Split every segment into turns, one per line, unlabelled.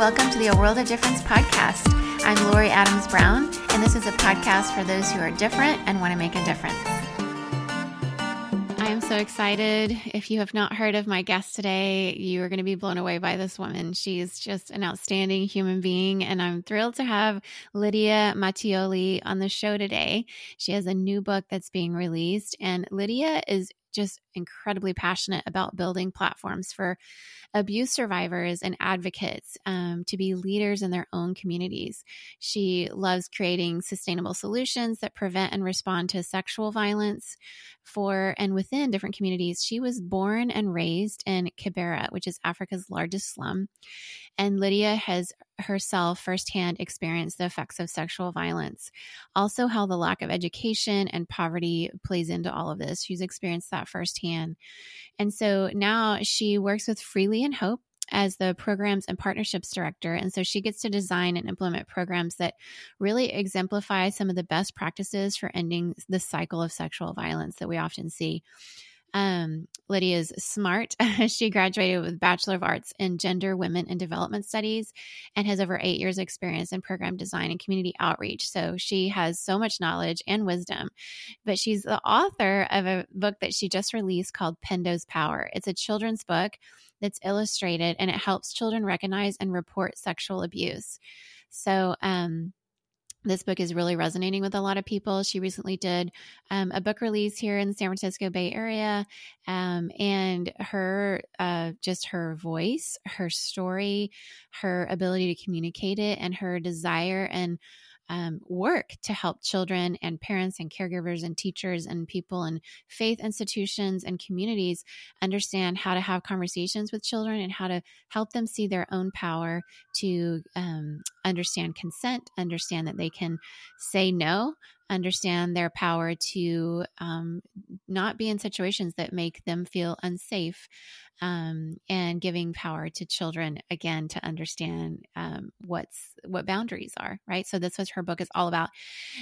Welcome to the A World of Difference podcast. I'm Lori Adams Brown, and this is a podcast for those who are different and want to make a difference. I am so excited. If you have not heard of my guest today, you are going to be blown away by this woman. She's just an outstanding human being, and I'm thrilled to have Lydia Matioli on the show today. She has a new book that's being released, and Lydia is just incredibly passionate about building platforms for abuse survivors and advocates um, to be leaders in their own communities. She loves creating sustainable solutions that prevent and respond to sexual violence for and within different communities. She was born and raised in Kibera, which is Africa's largest slum. And Lydia has herself firsthand experienced the effects of sexual violence. Also, how the lack of education and poverty plays into all of this. She's experienced that firsthand. And so now she works with Freely in Hope as the programs and partnerships director. And so she gets to design and implement programs that really exemplify some of the best practices for ending the cycle of sexual violence that we often see. Um, Lydia is smart. she graduated with Bachelor of Arts in Gender, Women, and Development Studies and has over eight years' experience in program design and community outreach. So she has so much knowledge and wisdom. But she's the author of a book that she just released called Pendo's Power. It's a children's book that's illustrated and it helps children recognize and report sexual abuse. So, um, this book is really resonating with a lot of people. She recently did um, a book release here in the San Francisco Bay Area, um, and her uh, just her voice, her story, her ability to communicate it, and her desire and um, work to help children and parents and caregivers and teachers and people in faith institutions and communities understand how to have conversations with children and how to help them see their own power to um, understand consent, understand that they can say no, understand their power to um, not be in situations that make them feel unsafe um, and giving power to children again to understand um, what's what boundaries are right? So this was her book is all about.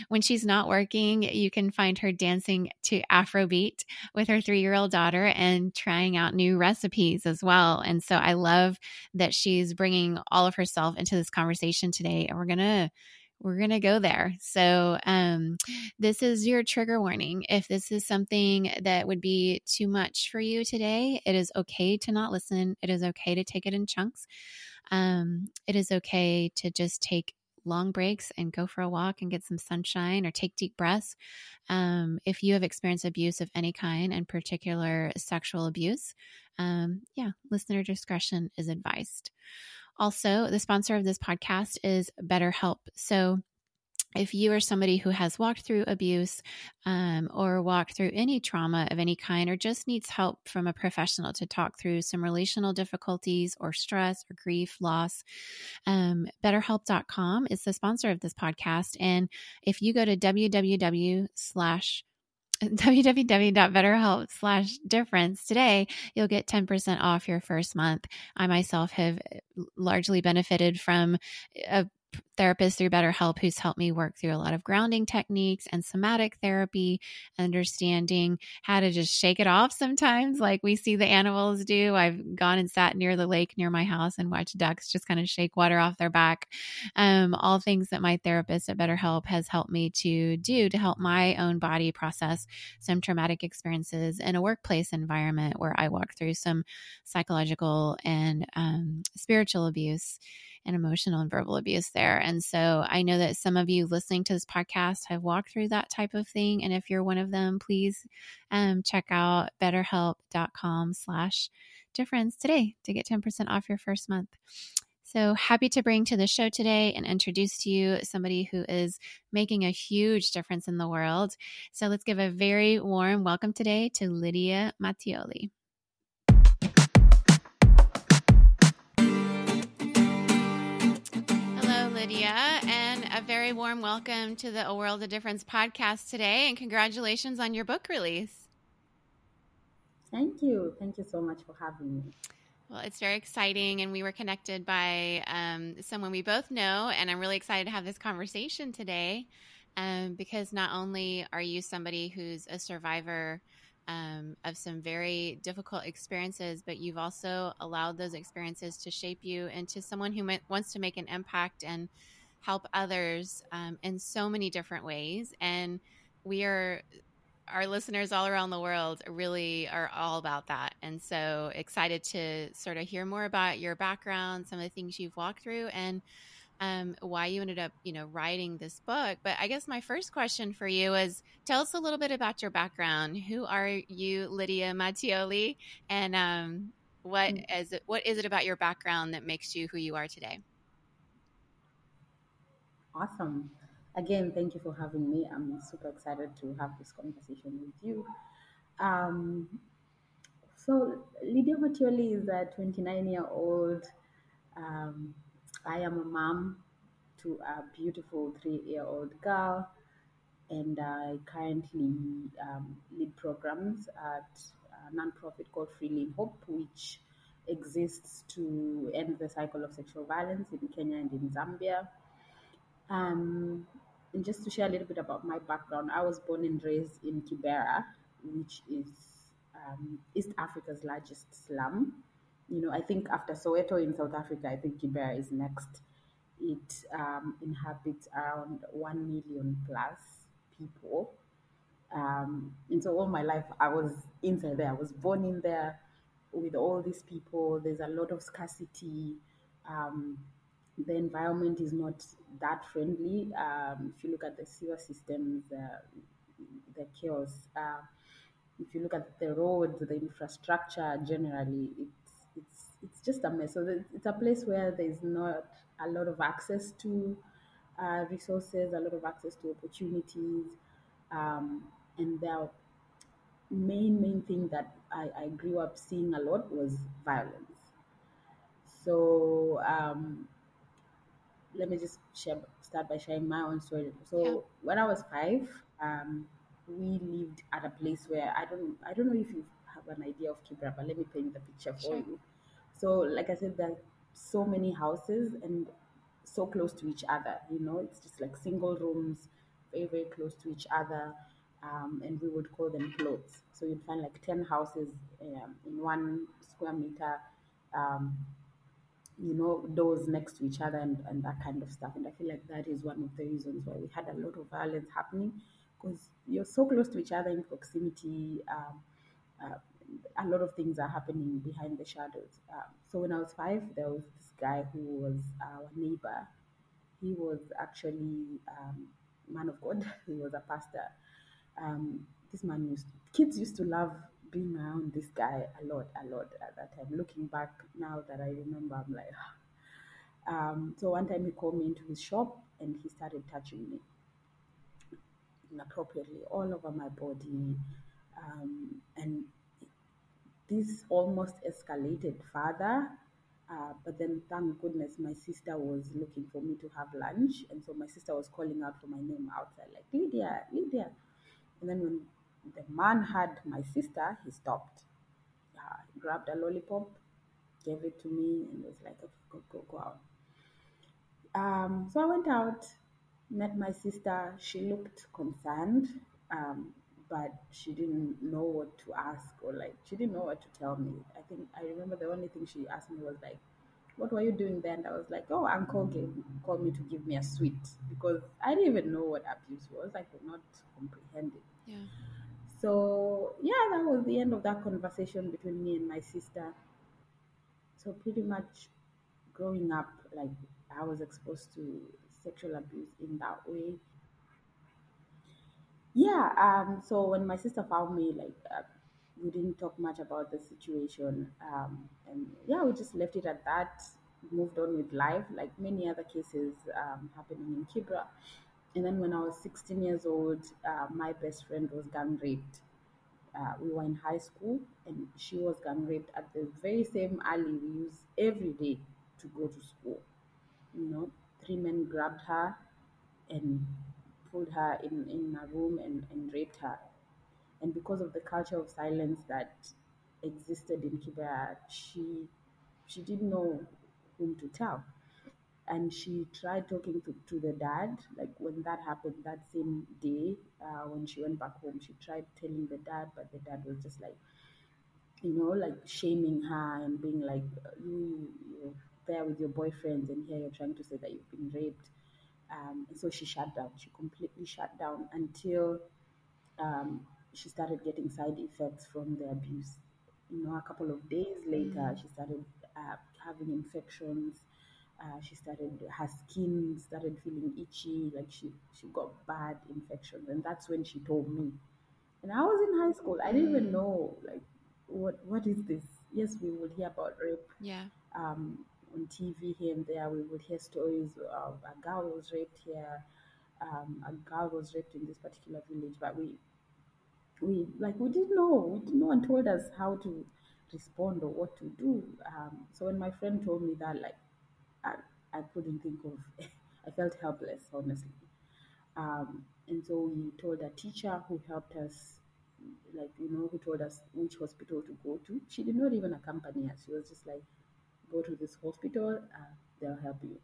When she's not working you can find her dancing to afrobeat with her three-year-old daughter and trying out new recipes as well. And so i love that she's bringing all of herself into this conversation today and we're gonna we're going to go there. So, um, this is your trigger warning. If this is something that would be too much for you today, it is okay to not listen. It is okay to take it in chunks. Um, it is okay to just take long breaks and go for a walk and get some sunshine or take deep breaths. Um, if you have experienced abuse of any kind, and particular sexual abuse, um, yeah, listener discretion is advised. Also, the sponsor of this podcast is BetterHelp. So, if you are somebody who has walked through abuse um, or walked through any trauma of any kind, or just needs help from a professional to talk through some relational difficulties or stress or grief, loss, um, BetterHelp.com is the sponsor of this podcast. And if you go to www slash www.betterhelp slash difference today you'll get 10% off your first month. I myself have eh, largely benefited from eh, a therapist through BetterHelp who's helped me work through a lot of grounding techniques and somatic therapy, understanding how to just shake it off sometimes, like we see the animals do. I've gone and sat near the lake near my house and watched ducks just kind of shake water off their back. Um, all things that my therapist at BetterHelp has helped me to do to help my own body process some traumatic experiences in a workplace environment where I walk through some psychological and um, spiritual abuse and emotional and verbal abuse there. And so I know that some of you listening to this podcast have walked through that type of thing. And if you're one of them, please um, check out betterhelp.com slash difference today to get 10% off your first month. So happy to bring to the show today and introduce to you somebody who is making a huge difference in the world. So let's give a very warm welcome today to Lydia Matioli. Lydia, and a very warm welcome to the A World of Difference podcast today, and congratulations on your book release.
Thank you. Thank you so much for having me.
Well, it's very exciting, and we were connected by um, someone we both know, and I'm really excited to have this conversation today um, because not only are you somebody who's a survivor um, of some very difficult experiences, but you've also allowed those experiences to shape you into someone who wants to make an impact and help others um, in so many different ways. And we are our listeners all around the world really are all about that. And so excited to sort of hear more about your background, some of the things you've walked through, and um, why you ended up, you know, writing this book. But I guess my first question for you is tell us a little bit about your background. Who are you, Lydia Matioli? And um, what mm. is it, what is it about your background that makes you who you are today?
Awesome. Again, thank you for having me. I'm super excited to have this conversation with you. Um, so, Lydia Matioli is a 29 year old um, I am a mom to a beautiful three year old girl, and I currently um, lead programs at a nonprofit called Freely in Hope, which exists to end the cycle of sexual violence in Kenya and in Zambia. Um, and just to share a little bit about my background, I was born and raised in Kibera, which is um, East Africa's largest slum you know, I think after Soweto in South Africa, I think Kibera is next. It um, inhabits around 1 million plus people. Um, and so all my life, I was inside there. I was born in there with all these people. There's a lot of scarcity. Um, the environment is not that friendly. Um, if you look at the sewer systems, uh, the chaos. Uh, if you look at the roads, the infrastructure generally, it's it's it's just a mess. So it's a place where there's not a lot of access to uh, resources, a lot of access to opportunities, um, and the main main thing that I, I grew up seeing a lot was violence. So um, let me just share, start by sharing my own story. So yeah. when I was five, um, we lived at a place where I don't I don't know if you have an idea of Kibera, but let me paint the picture for sure. you. So, like I said, there are so many houses and so close to each other. You know, it's just like single rooms, very very close to each other, um, and we would call them plots. So you'd find like ten houses um, in one square meter. Um, you know, doors next to each other and, and that kind of stuff. And I feel like that is one of the reasons why we had a lot of violence happening because you're so close to each other in proximity. Um, uh, a lot of things are happening behind the shadows. Um, so when I was five, there was this guy who was our neighbor. He was actually um, man of God. He was a pastor. Um, this man used kids used to love being around this guy a lot, a lot at that time. Looking back now that I remember, I'm like. Um, so one time he called me into his shop and he started touching me inappropriately all over my body. Um, and this almost escalated further. Uh, but then, thank goodness, my sister was looking for me to have lunch. And so my sister was calling out for my name outside, like, Lydia, Lydia. And then when the man had my sister, he stopped. Uh, grabbed a lollipop, gave it to me, and was like, okay, go, go, go out. Um, so I went out, met my sister. She looked concerned. Um, but she didn't know what to ask or like she didn't know what to tell me. I think I remember the only thing she asked me was like, "What were you doing then?" I was like, "Oh, uncle gave, called me to give me a sweet because I didn't even know what abuse was. I could not comprehend it."
Yeah.
So yeah, that was the end of that conversation between me and my sister. So pretty much, growing up, like I was exposed to sexual abuse in that way yeah, um, so when my sister found me, like, uh, we didn't talk much about the situation. Um, and yeah, we just left it at that, moved on with life, like many other cases um, happening in Kibra. And then when I was 16 years old, uh, my best friend was gang raped. Uh, we were in high school and she was gang raped at the very same alley we use every day to go to school. You know, three men grabbed her and pulled her in, in a room and, and raped her. And because of the culture of silence that existed in Kibera, she she didn't know whom to tell. and she tried talking to, to the dad like when that happened that same day uh, when she went back home she tried telling the dad but the dad was just like you know like shaming her and being like you you're there with your boyfriend and here you're trying to say that you've been raped um, and so she shut down. She completely shut down until um, she started getting side effects from the abuse. You know a couple of days later she started uh, having infections. Uh, she started her skin started feeling itchy like she she got bad infections. And that's when she told me. And i was in high school. I didn't even know like what what is this? Yes we would hear about rape.
Yeah.
um, on tv here and there we would hear stories of a girl was raped here um, a girl was raped in this particular village but we we like we didn't know no one told us how to respond or what to do. Um, so when my friend told me that like i, I couldn't think of i felt helpless honestly. Um, and so we told a teacher who helped us like you know who told us which hospital to go to. She did not even accompany us. She was just like go to this hospital uh, they'll help you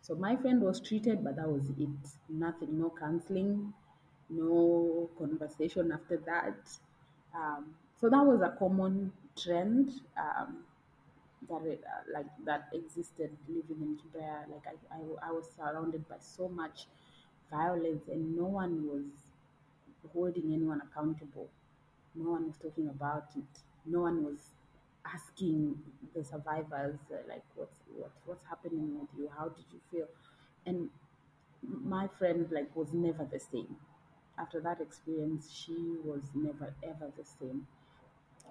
so my friend was treated, but that was it. Nothing, no counseling, no conversation after that. Um, so that was a common trend um, that uh, like that existed living in Kibera. Like I, I, I was surrounded by so much violence, and no one was holding anyone accountable. No one was talking about it. No one was asking the survivors uh, like what's what, what's happening with you? How did you feel? And my friend like was never the same. After that experience she was never ever the same.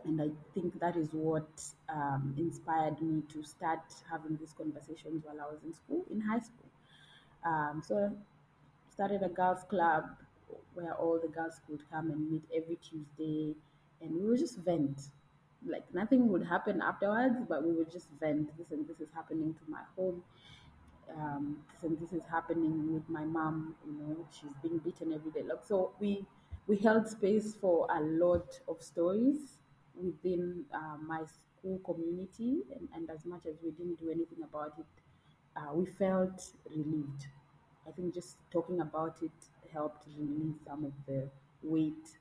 And i think that is what um, inspired me to start having these conversations while i was in school in high school. Um, so started a girls club where all the girls could come and meet every Tuesday, and we would just vent. Like nothing would happen afterwards, but we would just vent. This and this is happening to my home. Um, this and this is happening with my mom. You know, she's being beaten every day. Like so, we we held space for a lot of stories within uh, my school community, and, and as much as we didn't do anything about it, uh, we felt relieved. I think just talking about it helped relieve some of the weight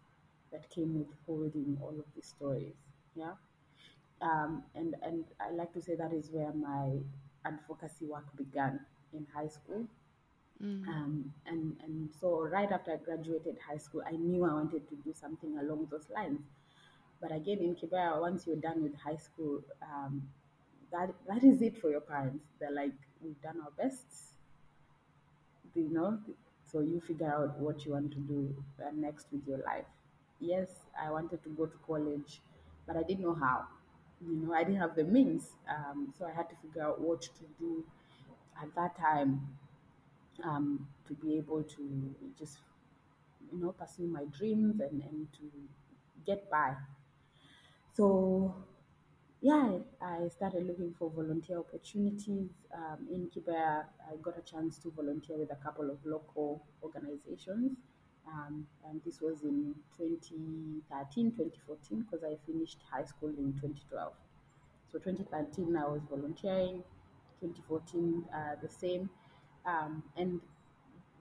that came with holding all of these stories. Yeah. Um, and, and I like to say that is where my advocacy work began in high school. Um, and, and so right after I graduated high school, I knew I wanted to do something along those lines. But again, in Kibera, once you're done with high school, um, that that is it for your parents. They're like, we've done our best you know so you figure out what you want to do uh, next with your life yes i wanted to go to college but i didn't know how you know i didn't have the means um, so i had to figure out what to do at that time um, to be able to just you know pursue my dreams and, and to get by so yeah, I started looking for volunteer opportunities. Um, in Kibera, I got a chance to volunteer with a couple of local organizations. Um, and this was in 2013, 2014, because I finished high school in 2012. So 2013, I was volunteering. 2014, uh, the same. Um, and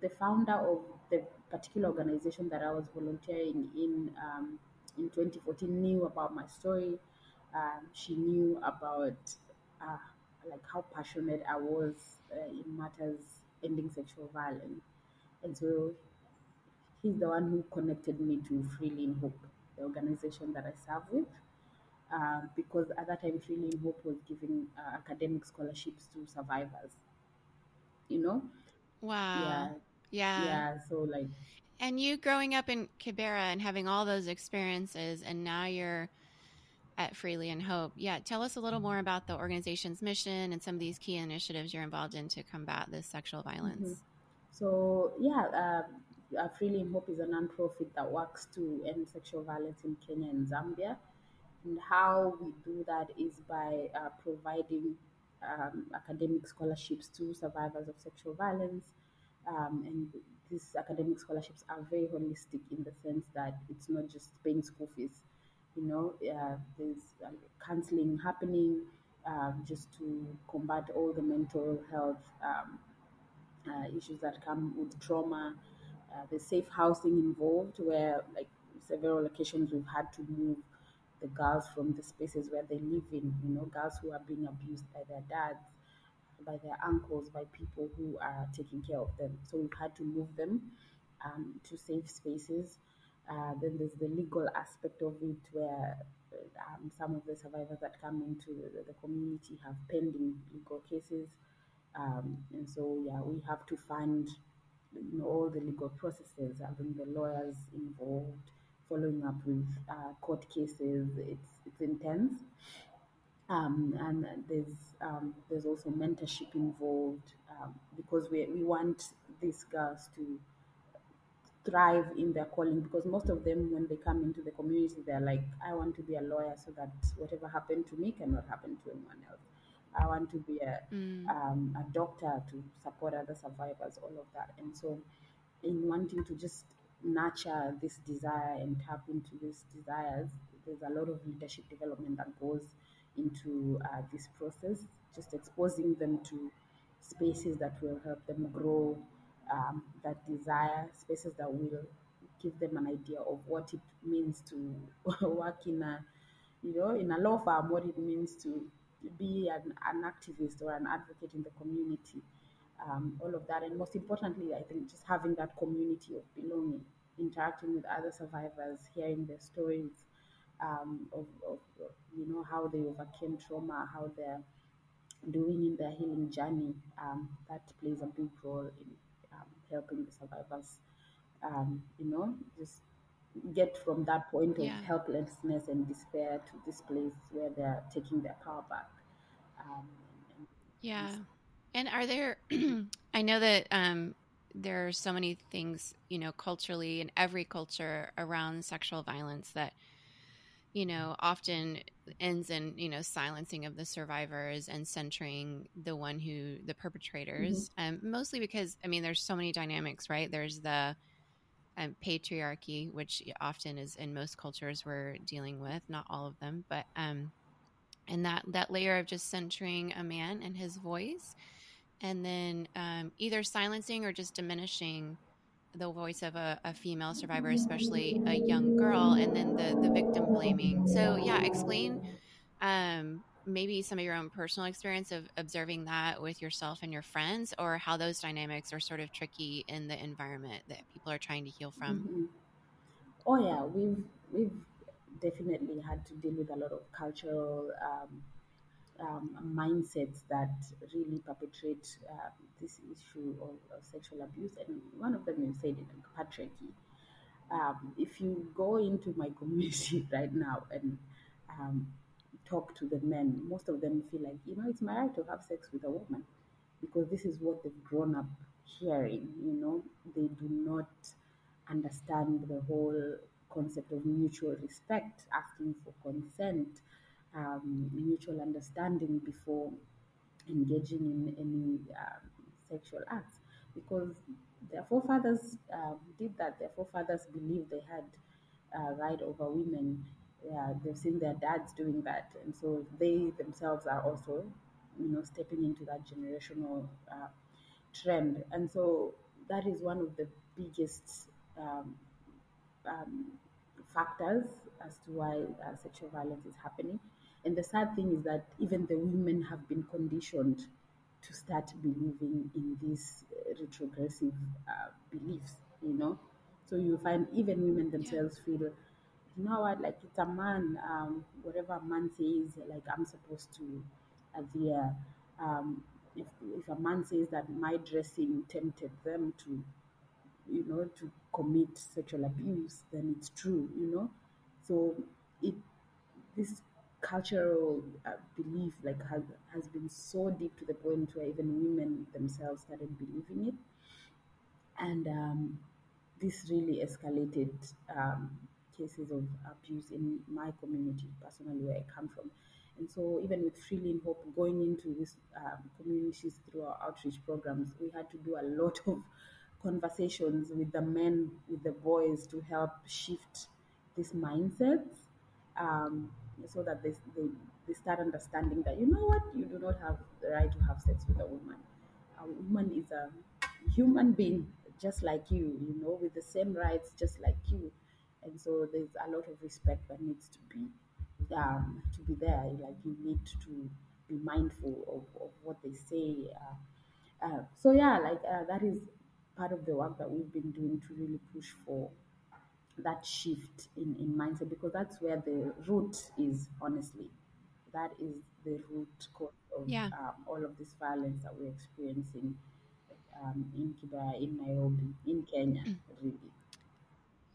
the founder of the particular organization that I was volunteering in um, in 2014 knew about my story. Um, she knew about uh, like how passionate I was uh, in matters ending sexual violence, and so he's the one who connected me to Freely in Hope, the organization that I serve with. Uh, because at that time, Freely in Hope was giving uh, academic scholarships to survivors. You know,
Wow.
yeah,
Yeah.
yeah. So like
And you growing up in Kibera and having all those experiences, and now you're at Freely and Hope. Yeah. Tell us a little more about the organization's mission and some of these key initiatives you're involved in to combat this sexual violence.
So yeah, uh, uh, Freely Hope is a non-profit that works to end sexual violence in Kenya and Zambia. And how we do that is by uh, providing um, academic scholarships to survivors of sexual violence. Um, and these academic scholarships are very holistic in the sense that it's not just paying school fees. You know, uh, there's uh, counseling happening, um, just to combat all the mental health um, uh, issues that come with trauma. Uh, the safe housing involved, where like several locations we've had to move the girls from the spaces where they live in. You know, girls who are being abused by their dads, by their uncles, by people who are taking care of them. So we've had to move them um, to safe spaces. Uh, then there's the legal aspect of it, where um, some of the survivors that come into the, the community have pending legal cases. Um, and so, yeah, we have to fund you know, all the legal processes, having the lawyers involved, following up with uh, court cases. It's it's intense, um, and there's um, there's also mentorship involved um, because we we want these girls to thrive in their calling because most of them when they come into the community they're like i want to be a lawyer so that whatever happened to me cannot happen to anyone else i want to be a,
Mm.
um, a doctor to support other survivors all of that and so in wanting to just nurture this desire and tap into these desires there's a lot of leadership development that goes into uh, this process just exposing them to spaces that will help them grow um, that desire, spaces that will give them an idea of what it means to work in a, you know, in a law firm, what it means to be an, an activist or an advocate in the community, um, all of that. And most importantly, I think just having that community of belonging, interacting with other survivors, hearing their stories um, of, of, you know, how they overcame trauma, how they're doing in their healing journey, um, that plays a big role in um, helping the survivors, um, you know, just get from that point of
Yeah.
helplessness and despair to this place where they're taking their power back. Um, and,
Yeah. And are there, I know that um, there are so many things, you know, culturally in every culture around sexual violence that, you know, often ends in, you know, silencing of the survivors and centering the one who, the perpetrators. Um, mostly because, I mean, there's so many dynamics, right? There's the um, patriarchy, which often is in most cultures we're dealing with, not all of them, but, um, and that that layer of just centering a man and his voice and then um, either silencing or just diminishing the voice of a, a female survivor especially a young girl and then the the victim blaming. So yeah explain um, maybe some of your own personal experience of observing that with yourself and your friends or how those dynamics are sort of tricky in the environment that people are trying to heal from
Mhm. Oh yeah, we've we've definitely had to deal with a lot of cultural um, um, mindsets that really perpetrate uh, this issue of, of sexual abuse, and one of them you said patriarchy. Um, if you go into my community right now and um, talk to the men, most of them feel like you know it's my right to have sex with a woman because this is what they've grown up hearing. You know, they do not understand the whole concept of mutual respect, asking for consent, um, mutual understanding before engaging in any um, sexual acts because their forefathers um, did that. Their forefathers believed they had uh, right over women. Yeah, they've seen their dads doing that, and so they themselves are also, you know, stepping into that generational uh, trend. And so that is one of the biggest um, um, factors as to why uh, sexual violence is happening. And the sad thing is that even the women have been conditioned to start believing in these retrogressive uh, beliefs, you know. So you find even women themselves feel, you know what, like it's a man, um, whatever a man says, like I'm supposed to adhere. Um, if, if a man says that my dressing tempted them to you know, to commit sexual abuse, then it's true, you know. So it this cultural uh, belief like has, has been so deep to the point where even women themselves started believing it and um, this really escalated um, cases of abuse in my community, personally, where I come from. And so, even with Freely and Hope going into these um, communities through our outreach programs, we had to do a lot of conversations with the men, with the boys to help shift these mindsets um, so that they, they, they start understanding that you know what, you do not have the right to have sex with a woman. A woman is a human being just like you, you know, with the same rights just like you. And so there's a lot of respect that needs to be um, to be there. Like you need to be mindful of, of what they say. Uh, uh, so yeah, like uh, that is part of the work that we've been doing to really push for that shift in, in mindset because that's where the root is honestly that is the root cause of
Yeah.
um, all of this violence that we're experiencing um, in Kibera, in Nairobi, in Kenya, really.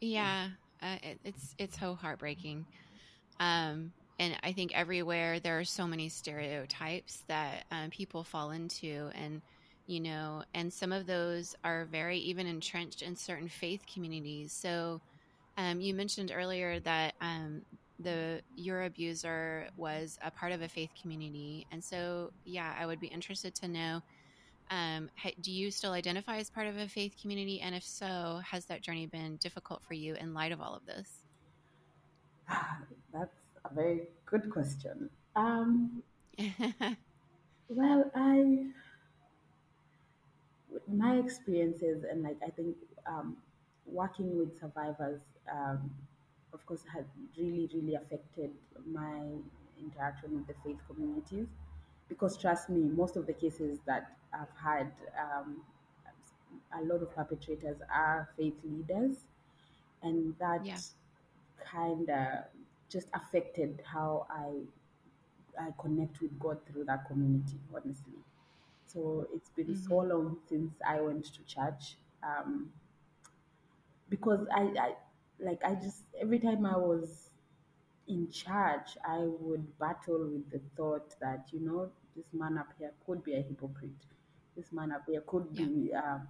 Yeah, uh, it, it's it's so heartbreaking. Um, and I think everywhere there are so many stereotypes that um, people fall into, and you know, and some of those are very even entrenched in certain faith communities. So, um, you mentioned earlier that um, the your abuser was a part of a faith community, and so yeah, I would be interested to know. Um, do you still identify as part of a faith community? And if so, has that journey been difficult for you in light of all of this?
That's a very good question. Um, well, I, my experiences and like I think um, working with survivors, um, of course, has really, really affected my interaction with the faith communities. Because trust me, most of the cases that I've had, um, a lot of perpetrators are faith leaders, and that
yeah.
kind of just affected how I I connect with God through that community, honestly. So it's been so
hmm
long since I went to church. Um, because I, I like I just every time I was in church, I would battle with the thought that you know this man up here could be a hypocrite. This man up here could
Yeah.
be, um,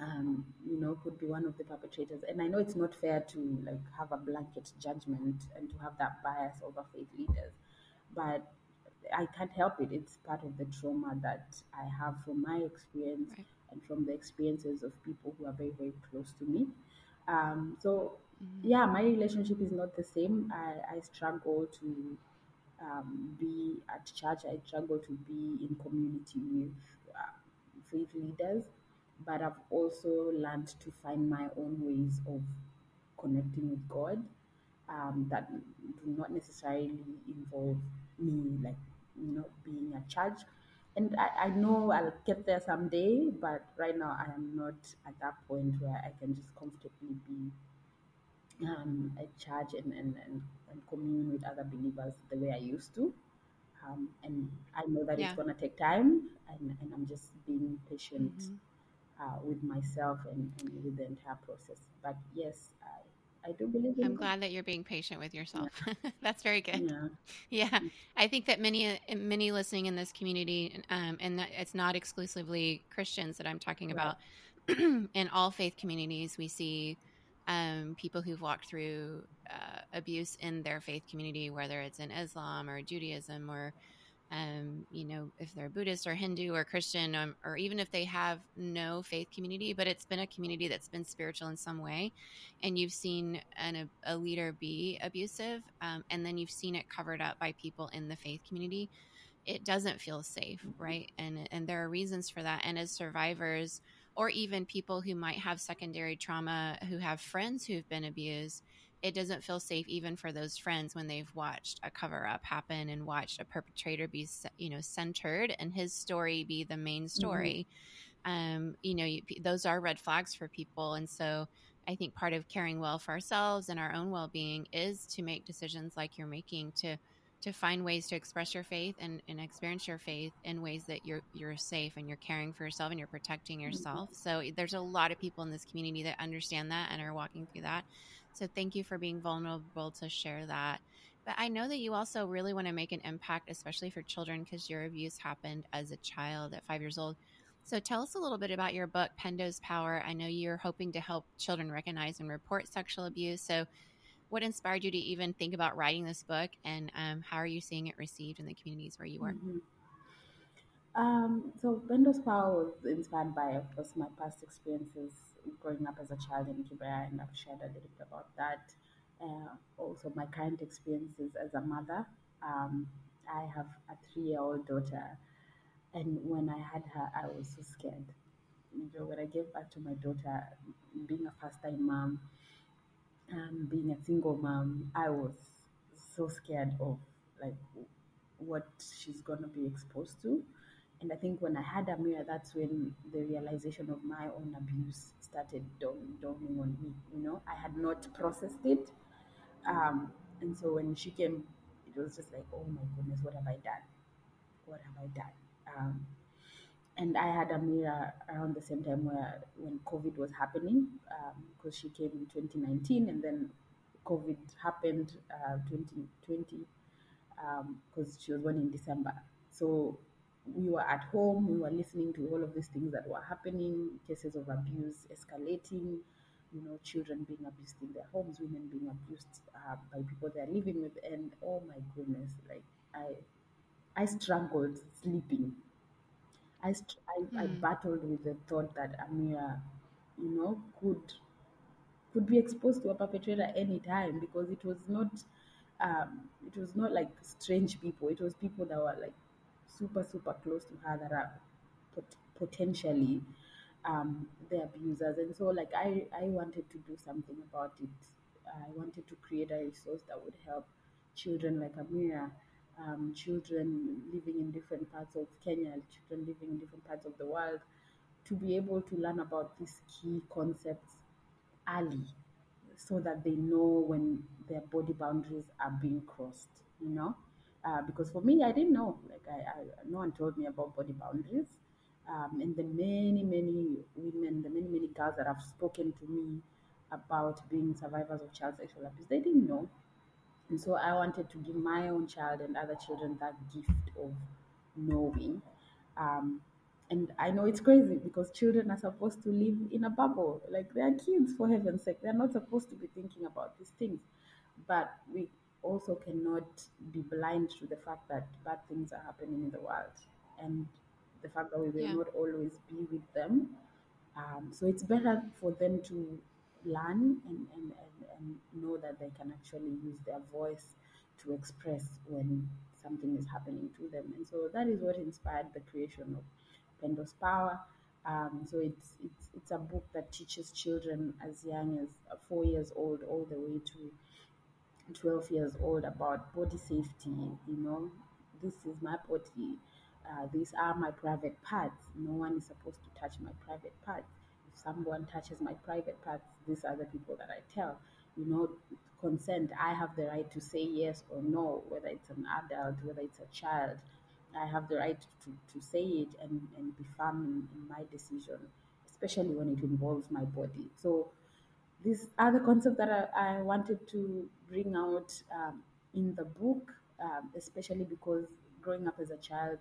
um, you know, could be one of the perpetrators. And I know it's not fair to like have a blanket judgment and to have that bias over faith leaders, but I can't help it. It's part of the trauma that I have from my experience
Right.
and from the experiences of people who are very, very close to me. Um, so,
hmm
yeah, my relationship is not the same. I, I struggle to um, be at church, I struggle to be in community with uh, faith leaders, but I've also learned to find my own ways of connecting with God um, that do not necessarily involve me, like, you know, being a church. And I, I know I'll get there someday, but right now I am not at that point where I can just comfortably be um, at church and, and, and, and commune with other believers the way I used to. Um, and I know that it's going to take time, and, and I'm just being patient
hmm
uh, with myself and, and with the entire process. But yes, I, I do believe
I'm glad that you're being patient with
Yeah,
yourself. That's very good.
yeah,
Yeah, I think that many many listening in this community, um, and that it's not exclusively Christians that I'm talking
right.
about. in all faith communities, we see um, people who've walked through uh, abuse in their faith community, whether it's in Islam or Judaism or um, you know, if they're Buddhist or Hindu or Christian, um, or even if they have no faith community, but it's been a community that's been spiritual in some way, and you've seen an, a leader be abusive, um, and then you've seen it covered up by people in the faith community, it doesn't feel safe, right? And and there are reasons for that. And as survivors, or even people who might have secondary trauma, who have friends who've been abused, it doesn't feel safe even for those friends when they've watched a cover up happen and watched a perpetrator be, you know, centered and his story be the main story. Um, you know, you, those are red flags for people, and so. I think part of caring well for ourselves and our own well-being is to make decisions like you're making to to find ways to express your faith and, and experience your faith in ways that you're you're safe and you're caring for yourself and you're protecting mm-hmm. yourself. So eh, there's a lot of people in this community that understand that and are walking through that. So thank you for being vulnerable to share that. But I know that you also really want to make an impact, especially for children, because your abuse happened as a child at five years old. So tell us a little bit about your book, Pendo's Power. I know you're hoping to help children recognize and report sexual abuse. So what inspired you to even think about writing this book and um, how are you seeing it received in the communities where you work
hmm Um, so Pendo's Power was inspired by, of course, my past experiences growing up as a child in Kibera, and I've shared a little bit about that. Uh, also, my current experiences as a mother Um, I have a three-year-old daughter, and when I had her, I was so scared. You know, when I gave birth to my daughter, being a first-time mom, um, being a single mom, I was so scared of like what she's gonna be exposed to. And I think when I had Amira, that's when the realization of my own abuse started dawn- dawning on me. You know, I had not processed it, um, and so when she came, it was just like, oh my goodness, what have I done? What have I done? Um, and I had Amira around the same time where when COVID was happening, because she came in 2019 and then COVID happened uh, 2020 because she was born in December. So we were at home, we were listening to all of these things that were happening, cases of abuse escalating, you know, children being abused in their homes, women being abused uh, by people they're living with, and oh my goodness, like I, I struggled sleeping. I, str- I, I
Mm.
battled with the thought that Amira, you know, could could be exposed to a perpetrator anytime because it was not um, it was not like strange people. It was people that were like super super close to her that are pot- potentially um, the abusers. And so like I, I wanted to do something about it. I wanted to create a resource that would help children like amira um, children living in different parts of kenya children living in different parts of the world to be able to learn about these key concepts early so that they know when their body boundaries are being crossed, you know? Uh, because for me, I didn't know. Like, I, I, no one told me about body boundaries. Um, and the many, many women, the many, many girls that have spoken to me about being survivors of child sexual abuse, they didn't know. And so I wanted to give my own child and other children that gift of knowing. Um, and I know it's crazy because children are supposed to live in a bubble. Like they are kids, for heaven's sake. They're not supposed to be thinking about these things. But we also cannot be blind to the fact that bad things are happening in the world and the fact that we will
Yeah.
not always be with them. Um, so it's better for them to learn and, and, and, and know that they can actually use their voice to express when something is happening to them. And so that is what inspired the creation of Pendo's Power. Um, so it's, it's, it's a book that teaches children as young as four years old all the way to 12 years old about body safety you know. This is my body. Uh, these are my private parts. No one is supposed to touch my private parts. If someone touches my private parts these are the people that i tell you know consent i have the right to say yes or no whether it's an adult whether it's a child i have the right to, to say it and, and be firm in, in my decision especially when it involves my body so these are the concepts that I, I wanted to bring out um, in the book, um, especially because growing up as a child,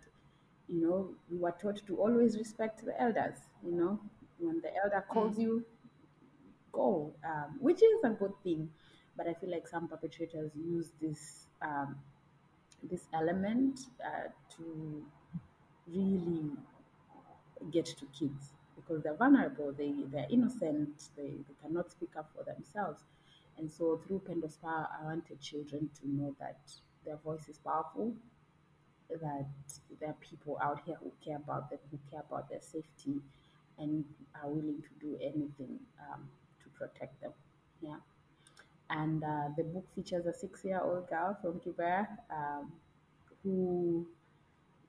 you know, we were taught to always respect the elders. You know, when the elder calls
Mm.
you, go, um, which is a good thing. But I feel like some perpetrators use this um, this element uh, to really get to kids because they're vulnerable, they, they're innocent, they, they cannot speak up for themselves. And so through Pendo's Power, I wanted children to know that their voice is powerful, that there are people out here who care about them, who care about their safety, and are willing to do anything um, protect them. Yeah. And uh, the book features a six year old girl from Kibera um, who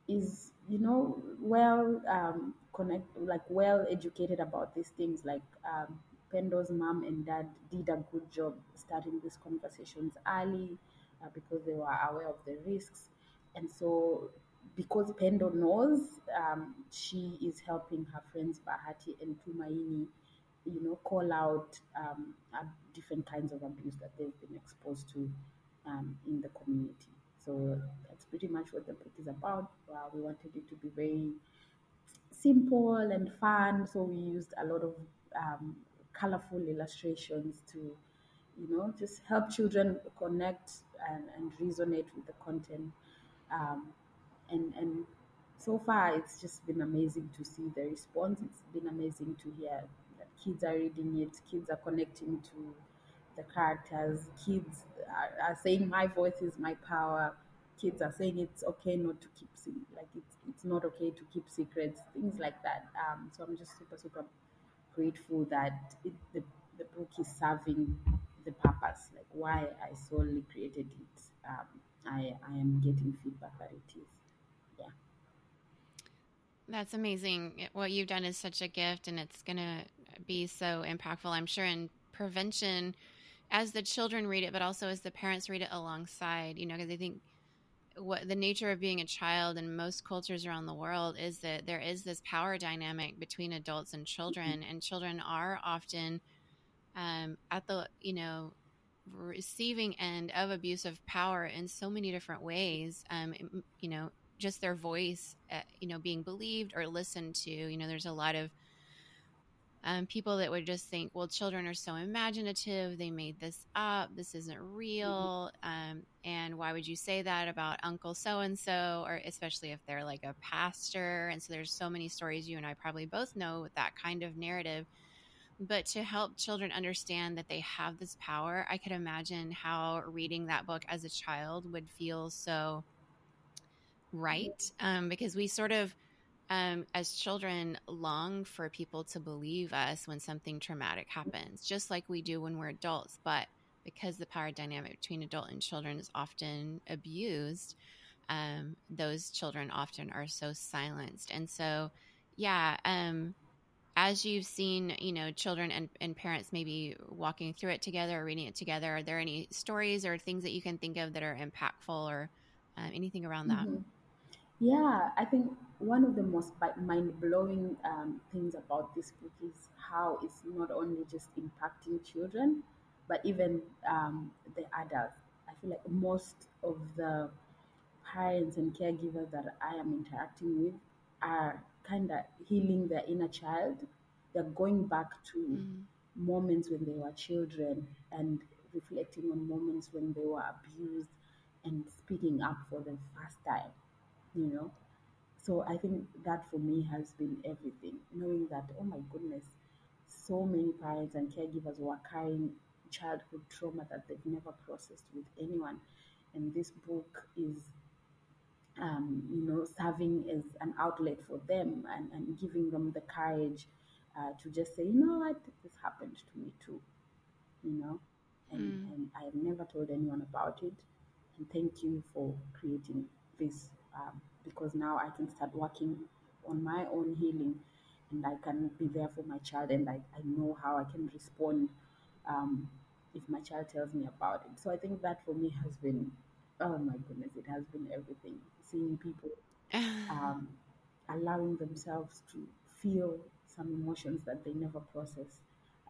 is you know well um, connect like well educated about these things like um, pendo's mom and dad did a good job starting these conversations early uh, because they were aware of the risks and so because pendo knows um, she is helping her friends bahati and tumaini you know call out um, uh, different kinds of abuse that they've been exposed to um, in the community so that's pretty much what the book is about. Uh, we wanted it to be very simple and fun, so we used a lot of um, colorful illustrations to, you know, just help children connect and, and resonate with the content. Um, and and so far, it's just been amazing to see the response. It's been amazing to hear kids are reading it, kids are connecting to the characters, kids are, are saying, My voice is my power. kids are saying it's okay not to keep like it's it's not okay to keep secrets, things like that. Um, so I'm just super super grateful that it, the the book is serving the purpose, like why I solely created it. Um, I I am getting feedback that it is. Yeah.
That's amazing. What you've done is such a gift and it's going to be so impactful, I'm sure, in prevention as the children read it, but also as the parents read it alongside, you know, because I think what the nature of being a child in most cultures around the world is that there is this power dynamic between adults and children, and children are often um, at the, you know, receiving end of abusive power in so many different ways. Um, you know, just their voice, uh, you know, being believed or listened to. You know, there's a lot of um, people that would just think, well, children are so imaginative. They made this up. This isn't real. Um, and why would you say that about Uncle so and so? Or especially if they're like a pastor. And so there's so many stories you and I probably both know with that kind of narrative. But to help children understand that they have this power, I could imagine how reading that book as a child would feel so right. Um, because we sort of, um, as children long for people to believe us when something traumatic happens, just like we do when we're adults. But because the power dynamic between adult and children is often abused, um, those children often are so silenced. And so, yeah, um, as you've seen, you know, children and, and parents maybe walking through it together or reading it together, are there any stories or things that you can think of that are impactful or uh, anything around that?
Mm-hmm. Yeah, I think one of the most mind blowing um, things about this book is how it's not only just impacting children, but even um, the adults. I feel like most of the parents and caregivers that I am interacting with are kind of healing their inner child. They're going back to
Mm.
moments when they were children and reflecting on moments when they were abused and speaking up for the first time, you know. So I think that for me has been everything. Knowing that, oh my goodness, so many parents and caregivers were carrying childhood trauma that they've never processed with anyone. And this book is um, you know, serving as an outlet for them and, and giving them the courage uh, to just say, you know what, this happened to me too, you know, and,
Mm.
and I have never told anyone about it. And thank you for creating this um, because now I can start working on my own healing and I can be there for my child and I, I know how I can respond um, if my child tells me about it. So I think that for me has been, oh my goodness, it has been everything. Seeing people um, allowing themselves to feel some emotions that they never process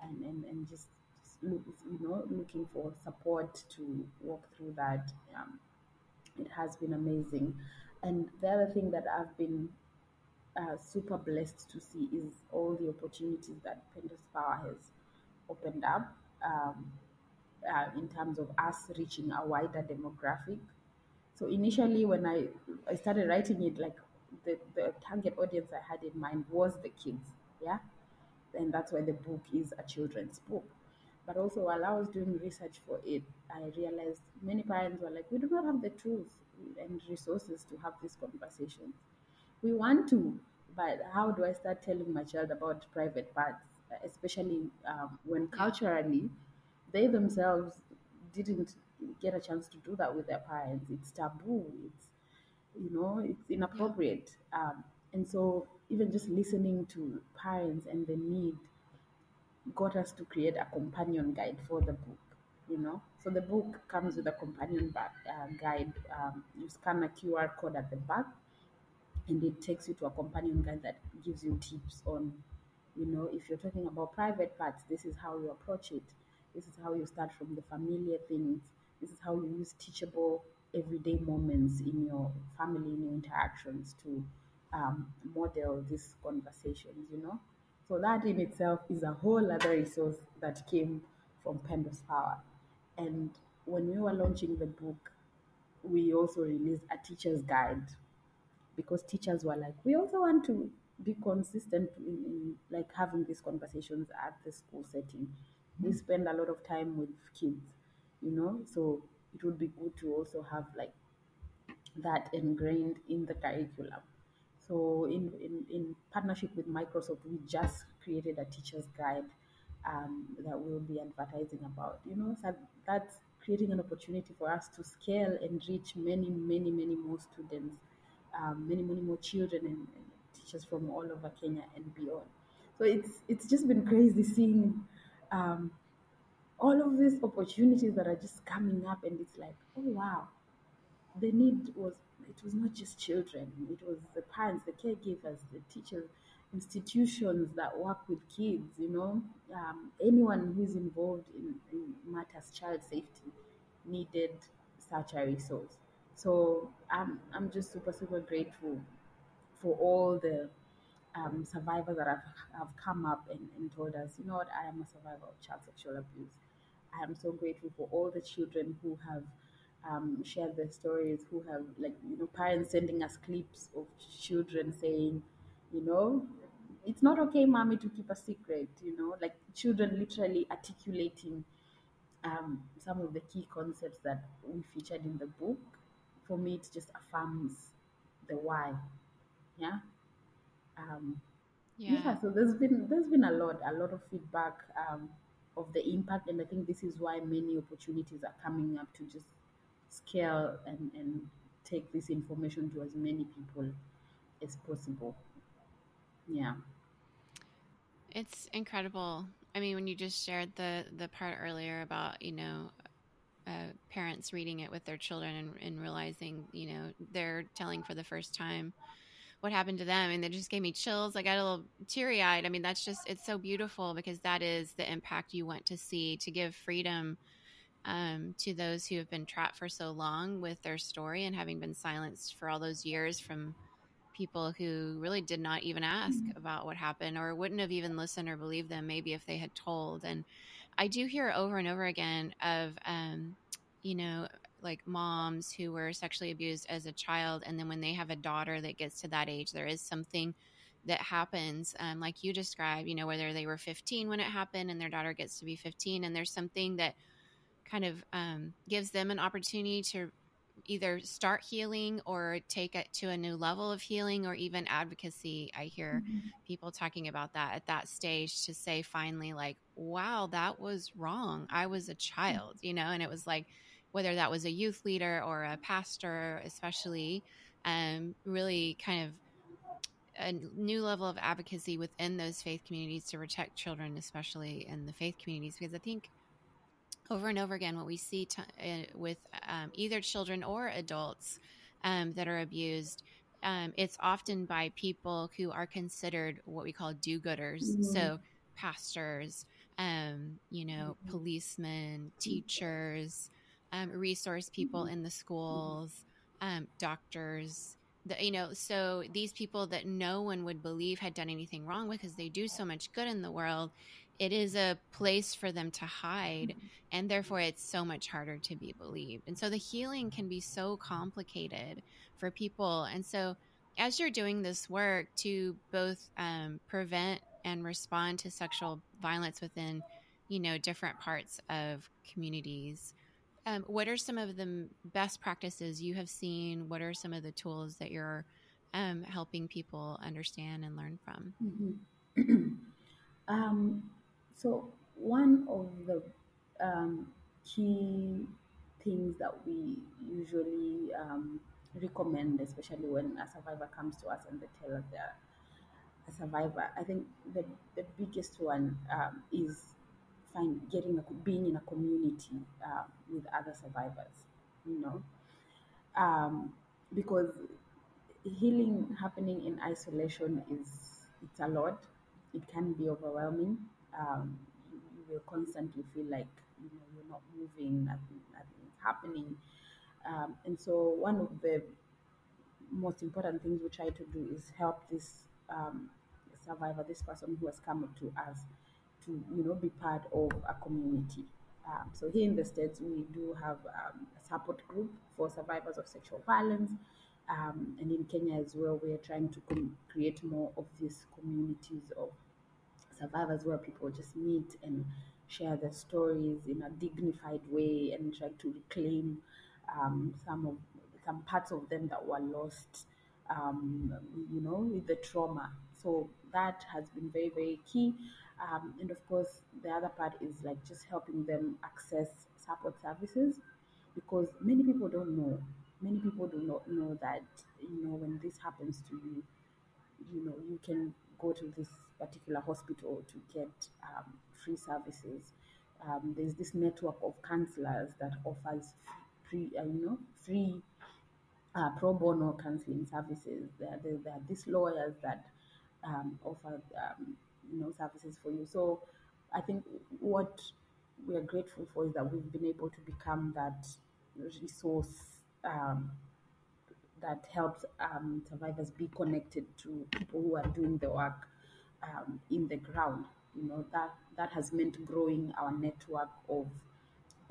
and, and, and just, just look, you know, looking for support to walk through that. Um, it has been amazing. And the other thing that I've been uh, super blessed to see is all the opportunities that Pendo's Power has opened up um, uh, in terms of us reaching a wider demographic. So initially, when I I started writing it, like the, the target audience I had in mind was the kids, yeah, and that's why the book is a children's book. But also, while I was doing research for it, I realized many parents were like, "We do not have the tools and resources to have these conversations. We want to, but how do I start telling my child about private parts, especially um, when culturally they themselves didn't get a chance to do that with their parents. It's taboo. It's you know it's inappropriate. Um, and so even just listening to parents and the need got us to create a companion guide for the book. You know, so the book comes with a companion back, uh, guide. Um, you scan a QR code at the back, and it takes you to a companion guide that gives you tips on you know if you're talking about private parts this is how you approach it. This is how you start from the familiar things. This is how you use teachable everyday moments in your family in your interactions to um, model these conversations you know? So that in itself is a whole other resource that came from Pendo's Power and when we were launching the book we also released a teacher's guide because teachers were like, we also want to be consistent in, in like having these conversations at the school setting. We mm-hmm. spend a lot of time with kids, you know, so it would be good to also have like that ingrained in the curriculum. So, in, in, in partnership with Microsoft, we just created a teacher's guide um, that we'll be advertising about. You know, so that's creating an opportunity for us to scale and reach many, many, many more students, um, many, many more children and, and teachers from all over Kenya and beyond. So it's it's just been crazy seeing um, all of these opportunities that are just coming up, and it's like, oh wow, the need was it was not just children it was the parents the caregivers the teachers institutions that work with kids you know? Um, anyone who's involved in, in matters child safety needed such a resource. So i'm, I'm just super super grateful for all the um, survivors that have, have come up and, and told us, you know what, I am a survivor of child sexual abuse. I am so grateful for all the children who have um, shared their stories, who have, like, you know, parents sending us clips of children saying, you know, it's not okay, mommy, to keep a secret, you know, like children literally articulating um, some of the key concepts that we featured in the book. For me, it just affirms the why. Yeah. Um,
Yeah.
yeah, so there's been there's been a lot, a lot of feedback um, of the impact, and I think this is why many opportunities are coming up to just scale and and take this information to as many people as possible. Yeah.
It's incredible. I mean, when you just shared the the part earlier about, you know, uh, parents reading it with their children and, and realizing, you know, they're telling for the first time what happened to them and they just gave me chills. I got a little teary eyed. I mean, that's just, it's so beautiful because that is the impact you want to see to give freedom um, to those who have been trapped for so long with their story and having been silenced for all those years from people who really did not even ask about what happened or wouldn't have even listened or believed them maybe if they had told and i do hear over and over again of um, you know like moms who were sexually abused as a child and then when they have a daughter that gets to that age there is something that happens um, like you described you know whether they were 15 when it happened and their daughter gets to be 15 and there's something that kind of um, gives them an opportunity to either start healing or take it to a new level of healing or even advocacy. I hear
Mhm.
people talking about that at that stage to say finally, like, wow, that was wrong. I was a child, you know, and it was like, whether that was a youth leader or a pastor, especially, um, really kind of a new level of advocacy within those faith communities to protect children, especially in the faith communities, because I think over and over again what we see t- uh, with um, either children or adults um, that are abused um, it's often by people who are considered what we call do-gooders
Mhm.
so pastors um, you know
Mhm.
policemen teachers um, resource people in the schools um, doctors the, you know so these people that no one would believe had done anything wrong because they do so much good in the world it is a place for them to hide and therefore it's so much harder to be believed. And so the healing can be so complicated for people. And so as you're doing this work to both um, prevent and respond to sexual violence within, you know, different parts of communities, um, what are some of the best practices you have seen? What are some of the tools that you're um, helping people understand and learn from?
Mhm. um, so one of the um, key things that we usually um, recommend, especially when a survivor comes to us and they tell us they're a survivor, I think the, the biggest one um, is find getting a, being in a community uh, with other survivors. You know, um, because healing happening in isolation is it's a lot. It can be overwhelming. Um, you, you will constantly feel like you know you're not moving, nothing, is happening. Um, and so one of the most important things we try to do is help this um, survivor, this person who has come to us, to you know be part of a community. Um, so here in the states, we do have um, a support group for survivors of sexual violence, um, and in Kenya as well, we are trying to com- create more of these communities of survivors where people just meet and share their stories in a dignified way and try to reclaim um, some of some parts of them that were lost, um, you know, with the trauma. So that has been very, very key. Um, and of course, the other part is like just helping them access support services because many people don't know. Many people do not know that, you know, when this happens to you, you know, you can go to this particular hospital to get um, free services. Um, there's this network of counselors that offers free, uh, you know, free uh, pro bono counseling services. There, there, there are these lawyers that um, offer, um, you know, services for you. So I think what we are grateful for is that we've been able to become that resource um, that helps um, survivors be connected to people who are doing the work um, in the ground. You know that that has meant growing our network of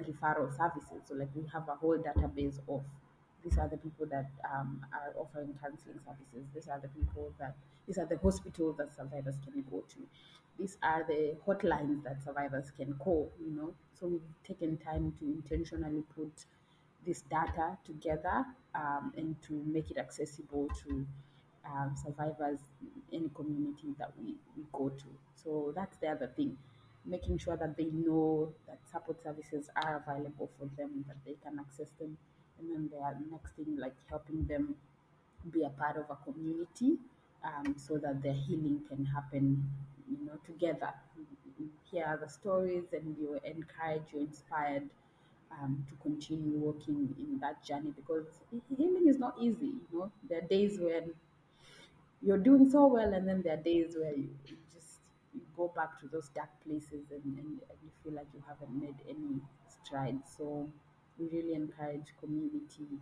referral services. So like we have a whole database of these are the people that um, are offering counseling services. These are the people that these are the hospitals that survivors can go to. These are the hotlines that survivors can call. You know, so we've taken time to intentionally put this data together um, and to make it accessible to um, survivors in any community that we, we go to. So that's the other thing, making sure that they know that support services are available for them, that they can access them. And then the next thing, like helping them be a part of a community um, so that their healing can happen, you know, together. Hear the stories and you're encouraged, you're inspired um, to continue working in that journey because healing is not easy. You know, there are days when you're doing so well, and then there are days where you, just you go back to those dark places and, and, and you feel like you haven't made any strides. So we really encourage community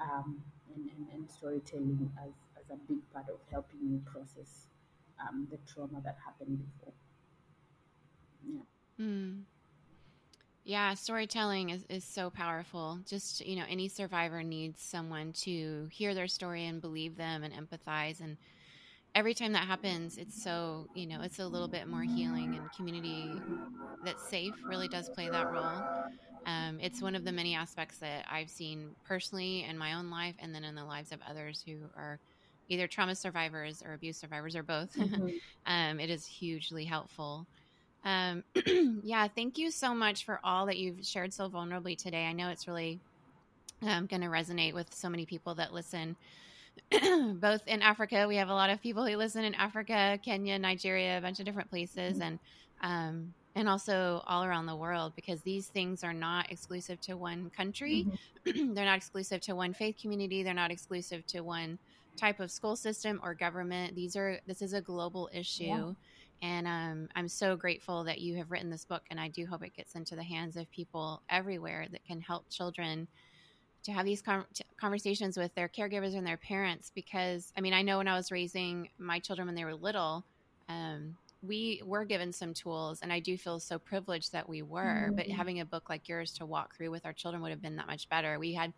um, and, and, and storytelling as, as a big part of helping you process um, the trauma that happened before. Yeah.
Mm. Yeah, storytelling is, is so powerful. Just, you know, any survivor needs someone to hear their story and believe them and empathize. And every time that happens, it's so, you know, it's a little bit more healing and community that's safe really does play that role. Um, it's one of the many aspects that I've seen personally in my own life and then in the lives of others who are either trauma survivors or abuse survivors or both. Mm-hmm. um, it is hugely helpful. Um, yeah, thank you so much for all that you've shared so vulnerably today. I know it's really um, going to resonate with so many people that listen. Both in Africa, we have a lot of people who listen in Africa, Kenya, Nigeria, a bunch of different places, mm-hmm. and um, and also all around the world because these things are not exclusive to one country. Mm-hmm. they're not exclusive to one faith community. They're not exclusive to one type of school system or government. These are this is a global issue. Yeah and um, I'm so grateful that you have written this book, and I do hope it gets into the hands of people everywhere that can help children to have these con- conversations with their caregivers and their parents. Because, I mean, I know when I was raising my children when they were little, um, we were given some tools, and I do feel so privileged that we were. Mm-hmm. But having a book like yours to walk through with our children would have been that much better. We had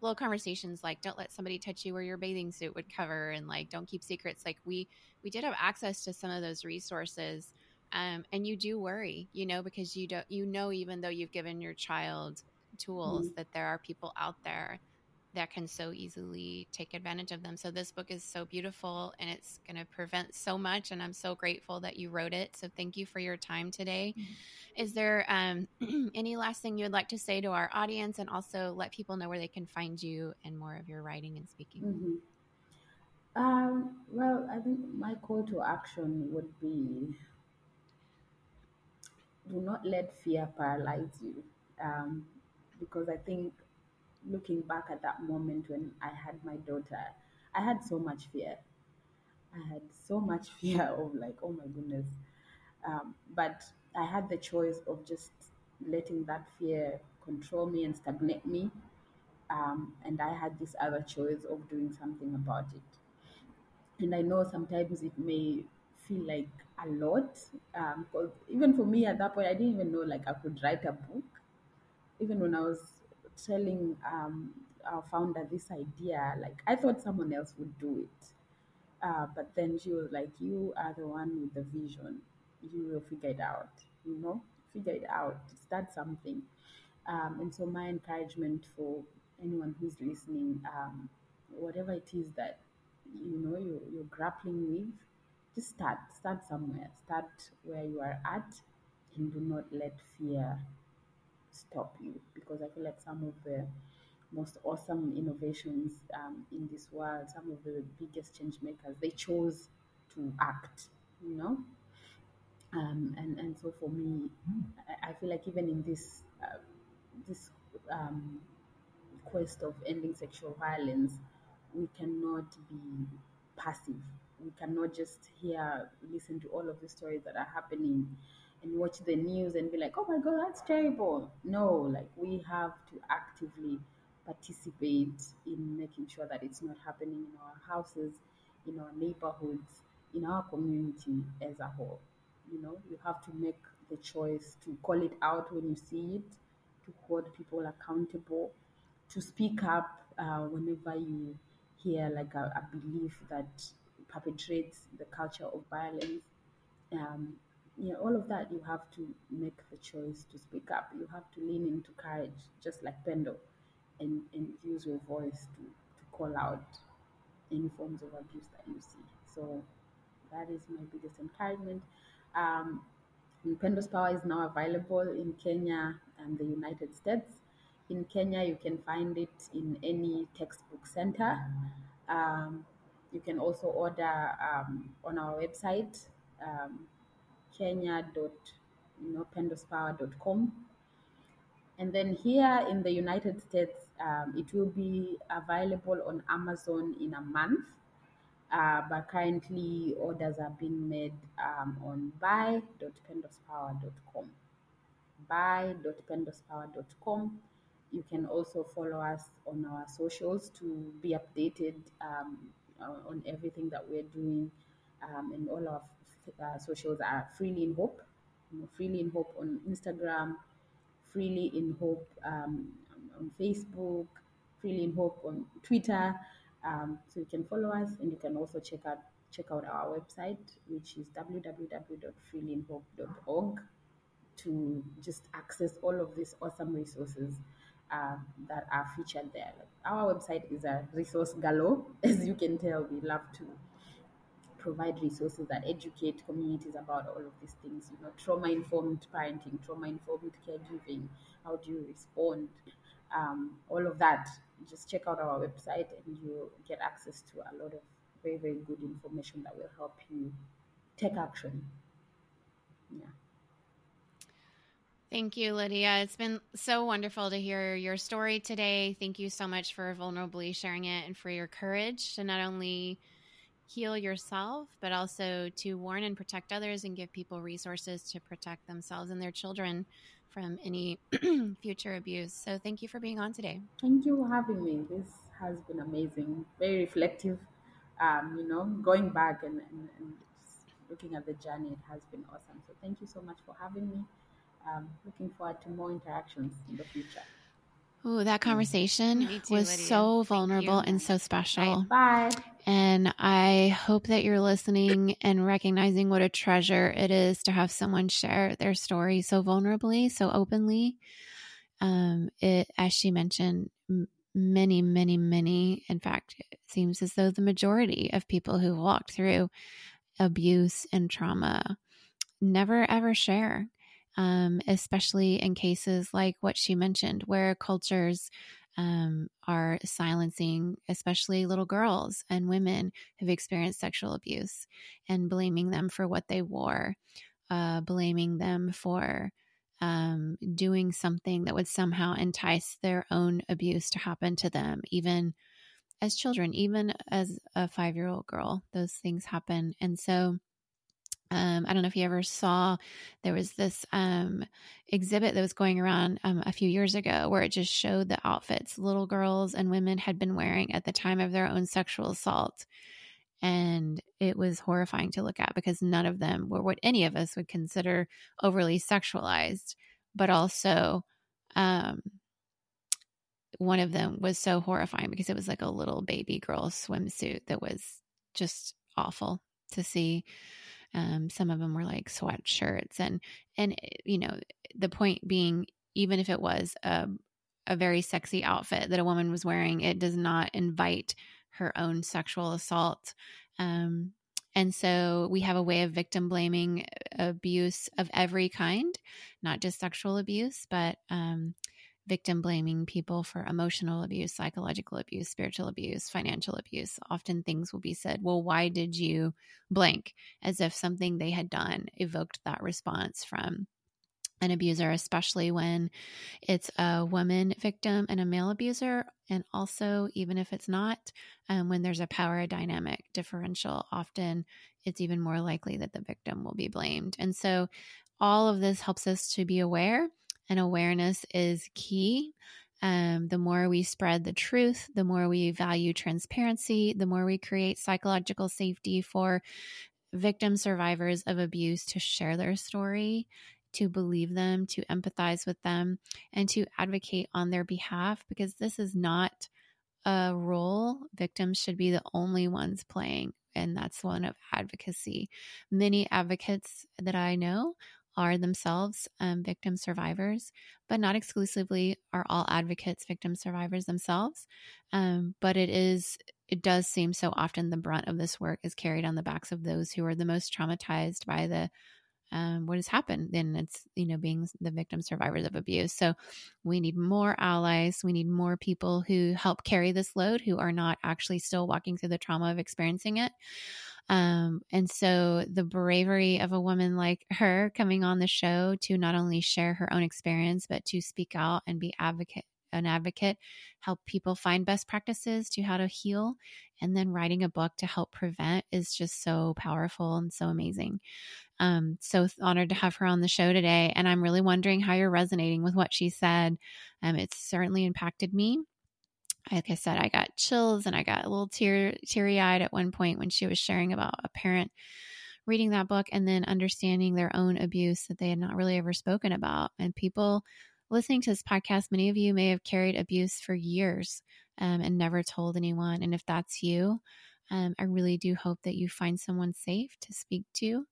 little conversations like don't let somebody touch you where your bathing suit would cover and like don't keep secrets like we we did have access to some of those resources um, and you do worry you know because you don't you know even though you've given your child tools mm-hmm. that there are people out there that can so easily take advantage of them. So this book is so beautiful and it's going to prevent so much. And I'm so grateful that you wrote it. So thank you for your time today. Mm-hmm. Is there um, any last thing you would like to say to our audience and also let people know where they can find you and more of your writing and speaking?
Mm-hmm. Um, well, I think my call to action would be do not let fear paralyze you. Um, because I think looking back at that moment when I had my daughter, I had so much fear. I had so much fear of like, oh my goodness. Um, but I had the choice of just letting that fear control me and stagnate me. Um, and I had this other choice of doing something about it. And I know sometimes it may feel like a lot. Because um, even for me at that point, I didn't even know like I could write a book. Even when I was telling um, our founder this idea, like I thought someone else would do it. Uh, but then she was like, You are the one with the vision. You will figure it out, you know, figure it out, start something. Um, and so, my encouragement for anyone who's listening, um, whatever it is that you know you're, you're grappling with, just start. Start somewhere. Start where you are at, and do not let fear stop you. Because I feel like some of the most awesome innovations um, in this world, some of the biggest change makers, they chose to act. You know, um, and and so for me, I, I feel like even in this uh, this um, quest of ending sexual violence, we cannot be passive. We cannot just hear, listen to all of the stories that are happening and watch the news and be like, oh my God, that's terrible. No, like we have to actively participate in making sure that it's not happening in our houses, in our neighborhoods, in our community as a whole. You know, you have to make the choice to call it out when you see it, to hold people accountable, to speak up uh, whenever you hear like a, a belief that perpetrates the culture of violence. Um, yeah, all of that you have to make the choice to speak up. You have to lean into courage, just like Pendo, and, and use your voice to, to call out any forms of abuse that you see. So that is my biggest encouragement. Um, Pendo's Power is now available in Kenya and the United States. In Kenya, you can find it in any textbook center. Um, you can also order um, on our website, um, kenya.pendospower.com. And then here in the United States, um, it will be available on Amazon in a month. Uh, but currently, orders are being made um, on buy.pendospower.com. Buy.pendospower.com. You can also follow us on our socials to be updated um, on everything that we're doing. Um, and all our uh, socials are Freely in Hope. You know, Freely in Hope on Instagram, Freely in Hope um, on Facebook, Freely in Hope on Twitter. Um, so you can follow us, and you can also check out check out our website, which is www.freelyinhope.org, to just access all of these awesome resources uh, that are featured there. Like our website is a resource galore, as you can tell. We love to provide resources that educate communities about all of these things. You know, trauma informed parenting, trauma informed caregiving. How do you respond? Um, all of that. Just check out our website, and you get access to a lot of very very good information that will help you take action. Yeah.
Thank you, Lydia. It's been so wonderful to hear your story today. Thank you so much for vulnerably sharing it and for your courage to not only heal yourself, but also to warn and protect others and give people resources to protect themselves and their children from any future abuse. So, thank you for being on today.
Thank you for having me. This has been amazing, very reflective. Um, you know, going back and, and, and looking at the journey, it has been awesome. So, thank you so much for having me. Um, looking forward to more interactions in the future.
Oh, that conversation too, was Lydia. so vulnerable and so special.
Bye.
And I hope that you're listening and recognizing what a treasure it is to have someone share their story so vulnerably, so openly. Um, it, as she mentioned, many, many, many, in fact, it seems as though the majority of people who walked through abuse and trauma never ever share um, especially in cases like what she mentioned, where cultures um, are silencing, especially little girls and women who've experienced sexual abuse and blaming them for what they wore, uh, blaming them for um, doing something that would somehow entice their own abuse to happen to them, even as children, even as a five year old girl. Those things happen. And so, um, I don't know if you ever saw, there was this um, exhibit that was going around um, a few years ago where it just showed the outfits little girls and women had been wearing at the time of their own sexual assault. And it was horrifying to look at because none of them were what any of us would consider overly sexualized, but also um, one of them was so horrifying because it was like a little baby girl swimsuit that was just awful to see. Um, some of them were like sweatshirts, and and eh, you know the point being, even if it was a a very sexy outfit that a woman was wearing, it does not invite her own sexual assault. Um, and so we have a way of victim blaming abuse of every kind, not just sexual abuse, but um, victim blaming people for emotional abuse, psychological abuse, spiritual abuse, financial abuse. Often things will be said, well, why did you blank? As if something they had done evoked that response from an abuser, especially when it's a woman victim and a male abuser. And also, even if it's not, um, when there's a power dynamic differential, often it's even more likely that the victim will be blamed. And so, all of this helps us to be aware, and awareness is key. Um, the more we spread the truth, the more we value transparency, the more we create psychological safety for victim survivors of abuse to share their story to believe them, to empathize with them, and to advocate on their behalf because this is not a role victims should be the only ones playing. And that's one of advocacy. Many advocates that I know are themselves um, victim survivors, but not exclusively are all advocates victim survivors themselves. Um, but it is, it does seem so often the brunt of this work is carried on the backs of those who are the most traumatized by the um, what has happened then it's you know being the victim survivors of abuse. So we need more allies we need more people who help carry this load who are not actually still walking through the trauma of experiencing it. Um, and so the bravery of a woman like her coming on the show to not only share her own experience but to speak out and be advocate an advocate help people find best practices to how to heal and then writing a book to help prevent is just so powerful and so amazing um, so honored to have her on the show today. And I'm really wondering how you're resonating with what she said. Um, it's certainly impacted me. Like I said, I got chills and I got a little tear teary eyed at one point when she was sharing about a parent reading that book and then understanding their own abuse that they had not really ever spoken about. And people listening to this podcast, many of you may have carried abuse for years um, and never told anyone. And if that's you, um, I really do hope that you find someone safe to speak to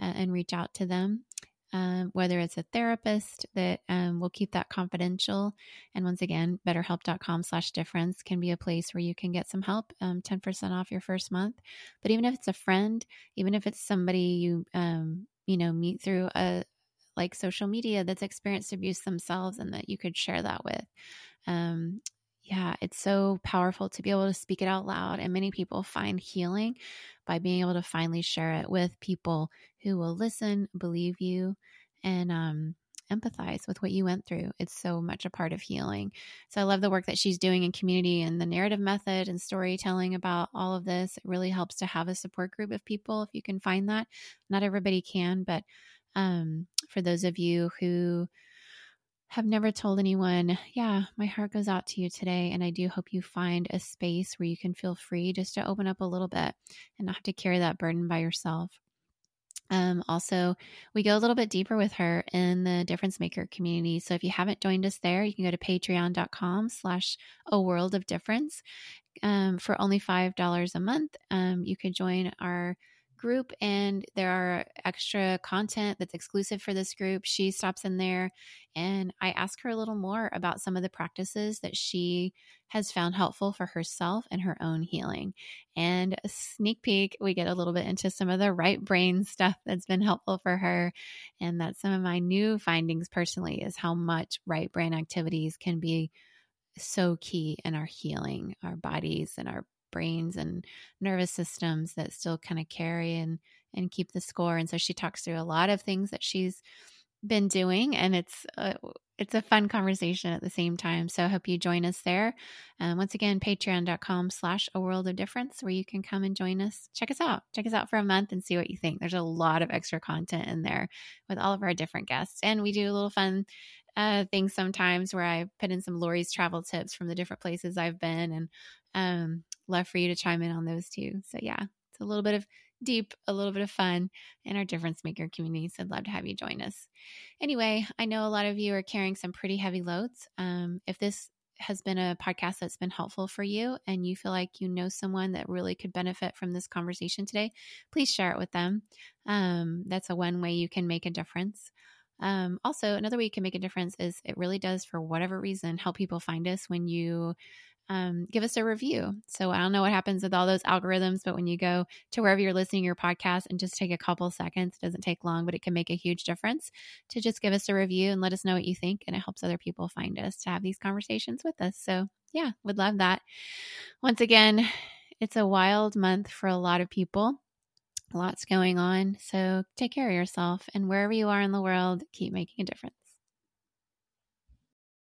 uh, and reach out to them. Um, whether it's a therapist that um, will keep that confidential. And once again, betterhelp.com slash difference can be a place where you can get some help, um, 10% off your first month. But even if it's a friend, even if it's somebody you, um, you know, meet through a, like social media that's experienced abuse themselves and that you could share that with. Um, yeah, it's so powerful to be able to speak it out loud. And many people find healing by being able to finally share it with people who will listen, believe you, and um, empathize with what you went through. It's so much a part of healing. So I love the work that she's doing in community and the narrative method and storytelling about all of this. It really helps to have a support group of people if you can find that. Not everybody can, but um, for those of you who have never told anyone, yeah, my heart goes out to you today. And I do hope you find a space where you can feel free just to open up a little bit and not have to carry that burden by yourself. Um, also, we go a little bit deeper with her in the difference maker community. So if you haven't joined us there, you can go to patreon.com slash a world of difference. Um, for only $5 a month, um, you could join our group and there are extra content that's exclusive for this group. She stops in there and I ask her a little more about some of the practices that she has found helpful for herself and her own healing. And a sneak peek, we get a little bit into some of the right brain stuff that's been helpful for her. And that's some of my new findings personally is how much right brain activities can be so key in our healing our bodies and our brains and nervous systems that still kind of carry and and keep the score. And so she talks through a lot of things that she's been doing, and it's a, it's a fun conversation at the same time. So I hope you join us there. Um, once again, patreon.com slash a world of difference, where you can come and join us. Check us out. Check us out for a month and see what you think. There's a lot of extra content in there with all of our different guests. And we do a little fun uh, things sometimes where I put in some Lori's travel tips from the different places I've been and um, love for you to chime in on those too. So, yeah, it's a little bit of deep, a little bit of fun in our difference maker community. So, I'd love to have you join us. Anyway, I know a lot of you are carrying some pretty heavy loads. Um, if this has been a podcast that's been helpful for you and you feel like you know someone that really could benefit from this conversation today, please share it with them. Um, that's a one way you can make a difference. Um, also, another way you can make a difference is it really does, for whatever reason, help people find us when you um, give us a review. So I don't know what happens with all those algorithms, but when you go to wherever you're listening your podcast and just take a couple seconds, it doesn't take long, but it can make a huge difference to just give us a review and let us know what you think. And it helps other people find us to have these conversations with us. So yeah, would love that. Once again, it's a wild month for a lot of people. Lots going on. So take care of yourself and wherever you are in the world, keep making a difference.